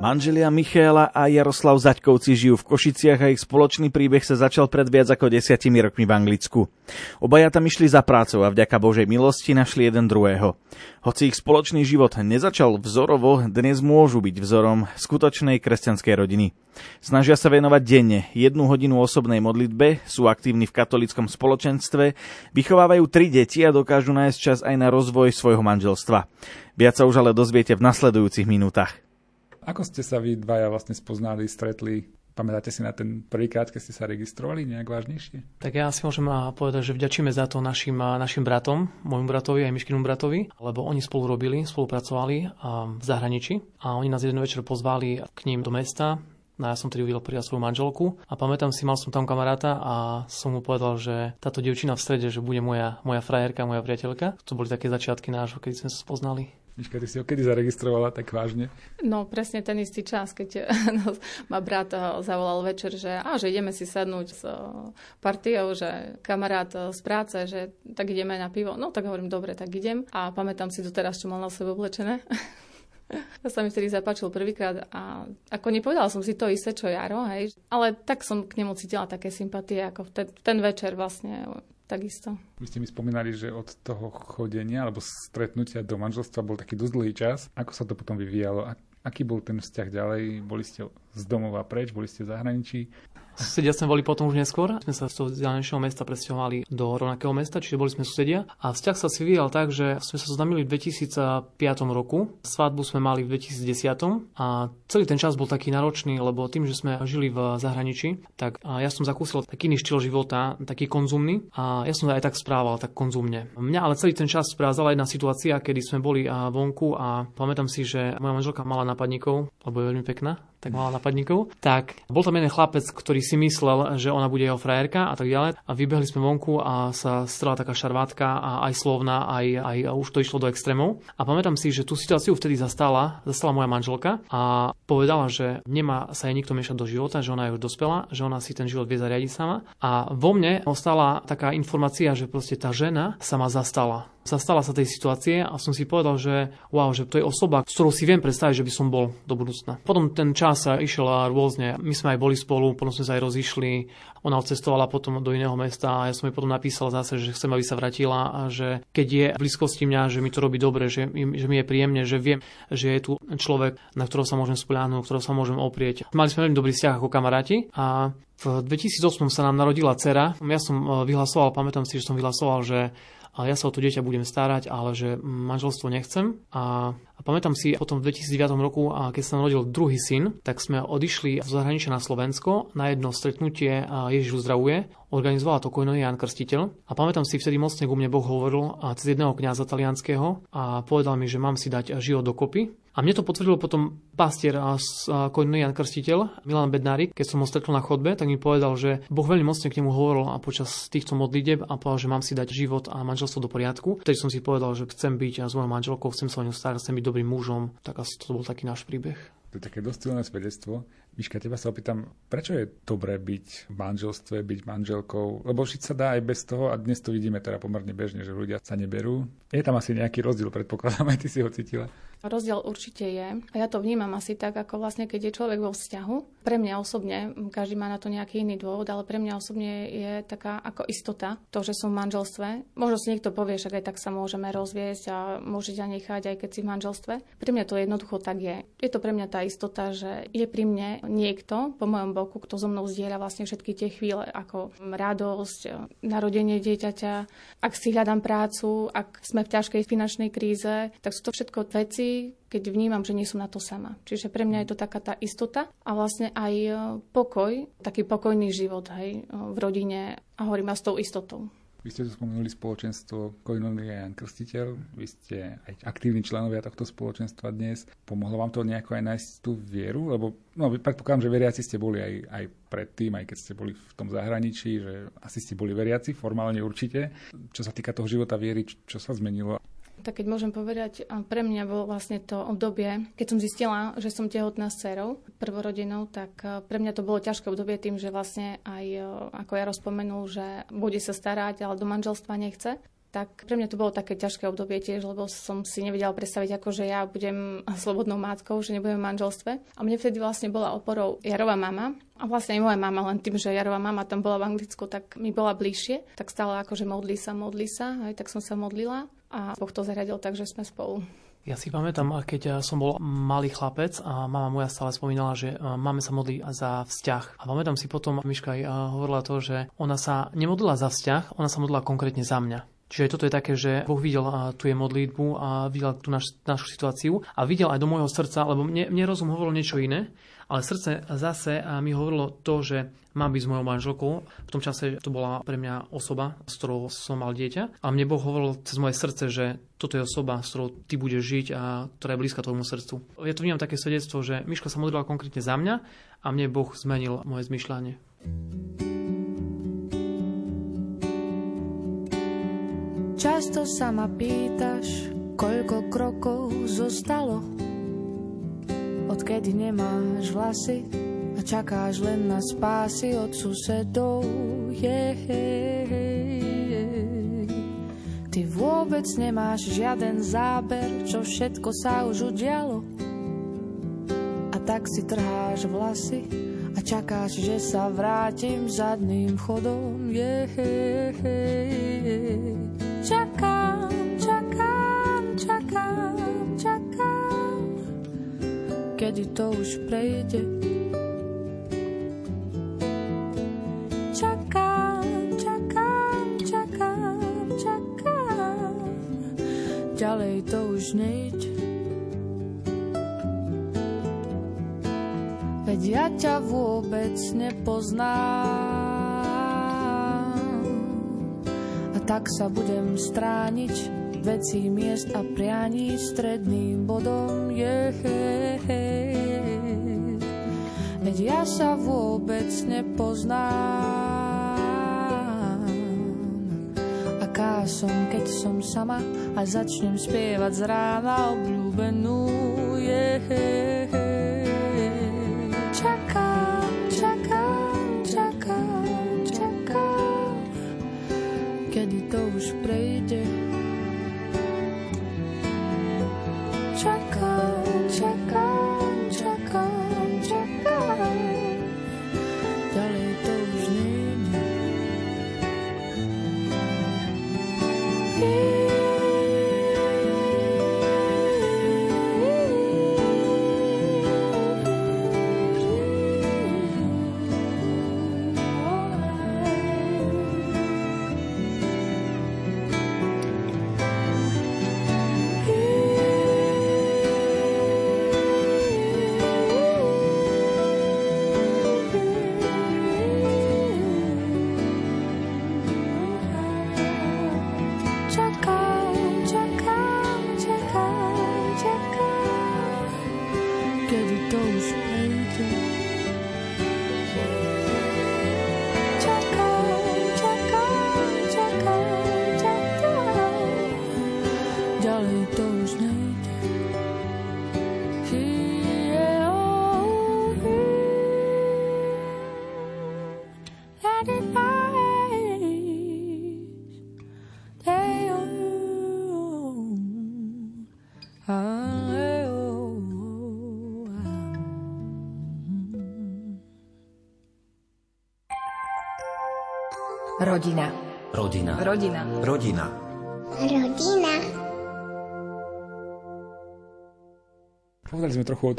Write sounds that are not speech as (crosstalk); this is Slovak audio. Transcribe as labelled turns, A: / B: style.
A: Manželia Michaela a Jaroslav Zaďkovci žijú v Košiciach a ich spoločný príbeh sa začal pred viac ako desiatimi rokmi v Anglicku. Obaja tam išli za prácou a vďaka Božej milosti našli jeden druhého. Hoci ich spoločný život nezačal vzorovo, dnes môžu byť vzorom skutočnej kresťanskej rodiny. Snažia sa venovať denne jednu hodinu osobnej modlitbe, sú aktívni v katolickom spoločenstve, vychovávajú tri deti a dokážu nájsť čas aj na rozvoj svojho manželstva. Viac sa už ale dozviete v nasledujúcich minútach.
B: Ako ste sa vy dvaja vlastne spoznali, stretli? Pamätáte si na ten prvýkrát, keď ste sa registrovali nejak vážnejšie?
C: Tak ja si môžem povedať, že vďačíme za to našim, našim bratom, môjmu bratovi aj Miškinu bratovi, lebo oni spolu robili, spolupracovali v zahraničí a oni nás jeden večer pozvali k ním do mesta, No ja som tedy uvidel prvý svoju manželku a pamätám si, mal som tam kamaráta a som mu povedal, že táto devčina v strede, že bude moja, moja frajerka, moja priateľka. To boli také začiatky nášho, keď sme sa spoznali.
B: Miška, ty si ho kedy zaregistrovala tak vážne?
D: No presne ten istý čas, keď (laughs) no, ma brat eh, zavolal večer, že, a, že ideme si sadnúť s eh, partiou, že kamarát eh, z práce, že tak ideme na pivo. No tak hovorím, dobre, tak idem. A pamätám si doteraz, čo mal na sebe oblečené. (laughs) To sa mi vtedy zapáčil prvýkrát a ako nepovedala som si to isté, čo Jaro, hej. Ale tak som k nemu cítila také sympatie, ako v ten, ten večer vlastne takisto.
B: Vy ste mi spomínali, že od toho chodenia alebo stretnutia do manželstva bol taký dosť dlhý čas. Ako sa to potom vyvíjalo? Aký bol ten vzťah ďalej? Boli ste z domova preč? Boli ste v zahraničí?
C: Susedia sme boli potom už neskôr. Sme sa z toho vzdialenejšieho mesta presťahovali do rovnakého mesta, čiže boli sme susedia. A vzťah sa si vyvíjal tak, že sme sa zoznámili v 2005 roku. Svadbu sme mali v 2010 a celý ten čas bol taký náročný, lebo tým, že sme žili v zahraničí, tak ja som zakúsil taký iný štýl života, taký konzumný a ja som sa aj tak správal, tak konzumne. Mňa ale celý ten čas sprázala jedna situácia, kedy sme boli vonku a pamätám si, že moja manželka mala napadníkov, lebo je veľmi pekná, tak mala napadníkov. Tak bol tam jeden chlapec, ktorý si myslel, že ona bude jeho frajerka a tak ďalej. A vybehli sme vonku a sa strela taká šarvátka a aj slovná, aj, aj a už to išlo do extrémov. A pamätám si, že tú situáciu vtedy zastala, zastala moja manželka a povedala, že nemá sa jej nikto miešať do života, že ona je už dospela, že ona si ten život vie zariadiť sama. A vo mne ostala taká informácia, že proste tá žena sa ma zastala zastala sa tej situácie a som si povedal, že wow, že to je osoba, s ktorou si viem predstaviť, že by som bol do budúcna. Potom ten čas sa išiel rôzne. My sme aj boli spolu, potom sme sa aj rozišli. Ona odcestovala potom do iného mesta a ja som jej potom napísal zase, že chcem, aby sa vrátila a že keď je v blízkosti mňa, že mi to robí dobre, že, že mi je príjemne, že viem, že je tu človek, na ktorého sa môžem spoľahnúť, ktorého sa môžem oprieť. Mali sme veľmi dobrý vzťah ako kamaráti a v 2008 sa nám narodila dcera. Ja som eh, vyhlasoval, pamätám si, že som vyhlasoval, že ja sa o to dieťa budem starať, ale že manželstvo nechcem. A, a pamätám si potom v 2009 roku, a keď sa narodil druhý syn, tak sme odišli v zahraničia na Slovensko na jedno stretnutie Ježiš uzdravuje. Organizovala to Kojno Jan Krstiteľ. A pamätám si, vtedy mocne ku mne Boh hovoril cez jedného kňaza talianského a povedal mi, že mám si dať život dokopy a mne to potvrdil potom pastier a koňný Jan Krstiteľ, Milan Bednárik, keď som ho stretol na chodbe, tak mi povedal, že Boh veľmi mocne k nemu hovoril a počas týchto modlitieb a povedal, že mám si dať život a manželstvo do poriadku. Vtedy som si povedal, že chcem byť s mojou manželkou, chcem sa o ňu starať, chcem byť dobrým mužom. Tak asi to bol taký náš príbeh.
B: To je také dosť silné svedectvo. Miška, teba sa opýtam, prečo je dobré byť v manželstve, byť manželkou? Lebo žiť sa dá aj bez toho a dnes to vidíme teda pomerne bežne, že ľudia sa neberú. Je tam asi nejaký rozdiel, predpokladám, (laughs) aj ty si ho cítila.
D: Rozdiel určite je. A ja to vnímam asi tak, ako vlastne, keď je človek vo vzťahu. Pre mňa osobne, každý má na to nejaký iný dôvod, ale pre mňa osobne je taká ako istota, to, že som v manželstve. Možno si niekto povie, že aj tak sa môžeme rozviesť a môže ťa nechať, aj keď si v manželstve. Pre mňa to jednoducho tak je. Je to pre mňa tá istota, že je pri mne niekto po mojom boku, kto so mnou zdieľa vlastne všetky tie chvíle, ako radosť, narodenie dieťaťa, ak si hľadám prácu, ak sme v ťažkej finančnej kríze, tak sú to všetko veci, keď vnímam, že nie som na to sama. Čiže pre mňa je to taká tá istota a vlastne aj e, pokoj, taký pokojný život hej, e, v rodine a hovorím s tou istotou.
B: Vy ste spomenuli spoločenstvo Koinonia Jan Krstiteľ, vy ste aj aktívni členovia tohto spoločenstva dnes. Pomohlo vám to nejako aj nájsť tú vieru? Lebo no, predpokladám, že veriaci ste boli aj, aj predtým, aj keď ste boli v tom zahraničí, že asi ste boli veriaci, formálne určite. Čo sa týka toho života viery, čo sa zmenilo?
D: Tak keď môžem povedať, pre mňa bolo vlastne to obdobie, keď som zistila, že som tehotná s dcerou, prvorodinou, tak e, pre mňa to bolo ťažké obdobie tým, že vlastne aj, e, ako ja rozpomenul, že bude sa starať, ale do manželstva nechce. tak pre mňa to bolo také ťažké obdobie tiež, lebo som si nevedela predstaviť, ako že ja budem (laughs) slobodnou matkou, že nebudem v manželstve. A mne vtedy vlastne bola oporou Jarová mama, a vlastne aj moja mama, len tým, že Jarová mama tam bola v Anglicku, tak mi bola bližšie. Tak stále akože modlí sa, modlí sa, aj tak som sa modlila a Boh to zaradil tak, že sme spolu.
C: Ja si pamätám, keď som bol malý chlapec a mama moja stále spomínala, že máme sa modlí za vzťah. A pamätám si potom, Miška aj hovorila to, že ona sa nemodlila za vzťah, ona sa modlila konkrétne za mňa. Čiže toto je také, že Boh videl tu je modlitbu a videl tú naš, našu situáciu a videl aj do môjho srdca, lebo mne, mne rozum hovoril niečo iné, ale srdce zase mi hovorilo to, že mám byť s mojou manželkou. V tom čase to bola pre mňa osoba, s ktorou som mal dieťa. A mne Boh hovoril cez moje srdce, že toto je osoba, s ktorou ty budeš žiť a ktorá je blízka tvojmu srdcu. Ja to vnímam také svedectvo, že Miška sa modlila konkrétne za mňa a mne Boh zmenil moje zmyšľanie.
E: Často sa ma pýtaš, koľko krokov zostalo, odkedy nemáš vlasy a čakáš len na spásy od susedov. Yeah, yeah. Ty vôbec nemáš žiaden záber, čo všetko sa už udialo. A tak si trháš vlasy a čakáš, že sa vrátim zadným chodom. Yeah, yeah. Čakám, kedy to už prejde. Čakám, čakám, čakám, čakám, ďalej to už nejde. Veď ja ťa vôbec nepoznám. tak sa budem strániť vecí, miest a prianí stredným bodom je. Veď ja sa vôbec nepoznám. Aká som, keď som sama a začnem spievať z rána obľúbenú je. to už prejde.
F: Rodina. Rodina. Rodina. Rodina.
G: Rodina.
B: Povedali sme trochu o tom,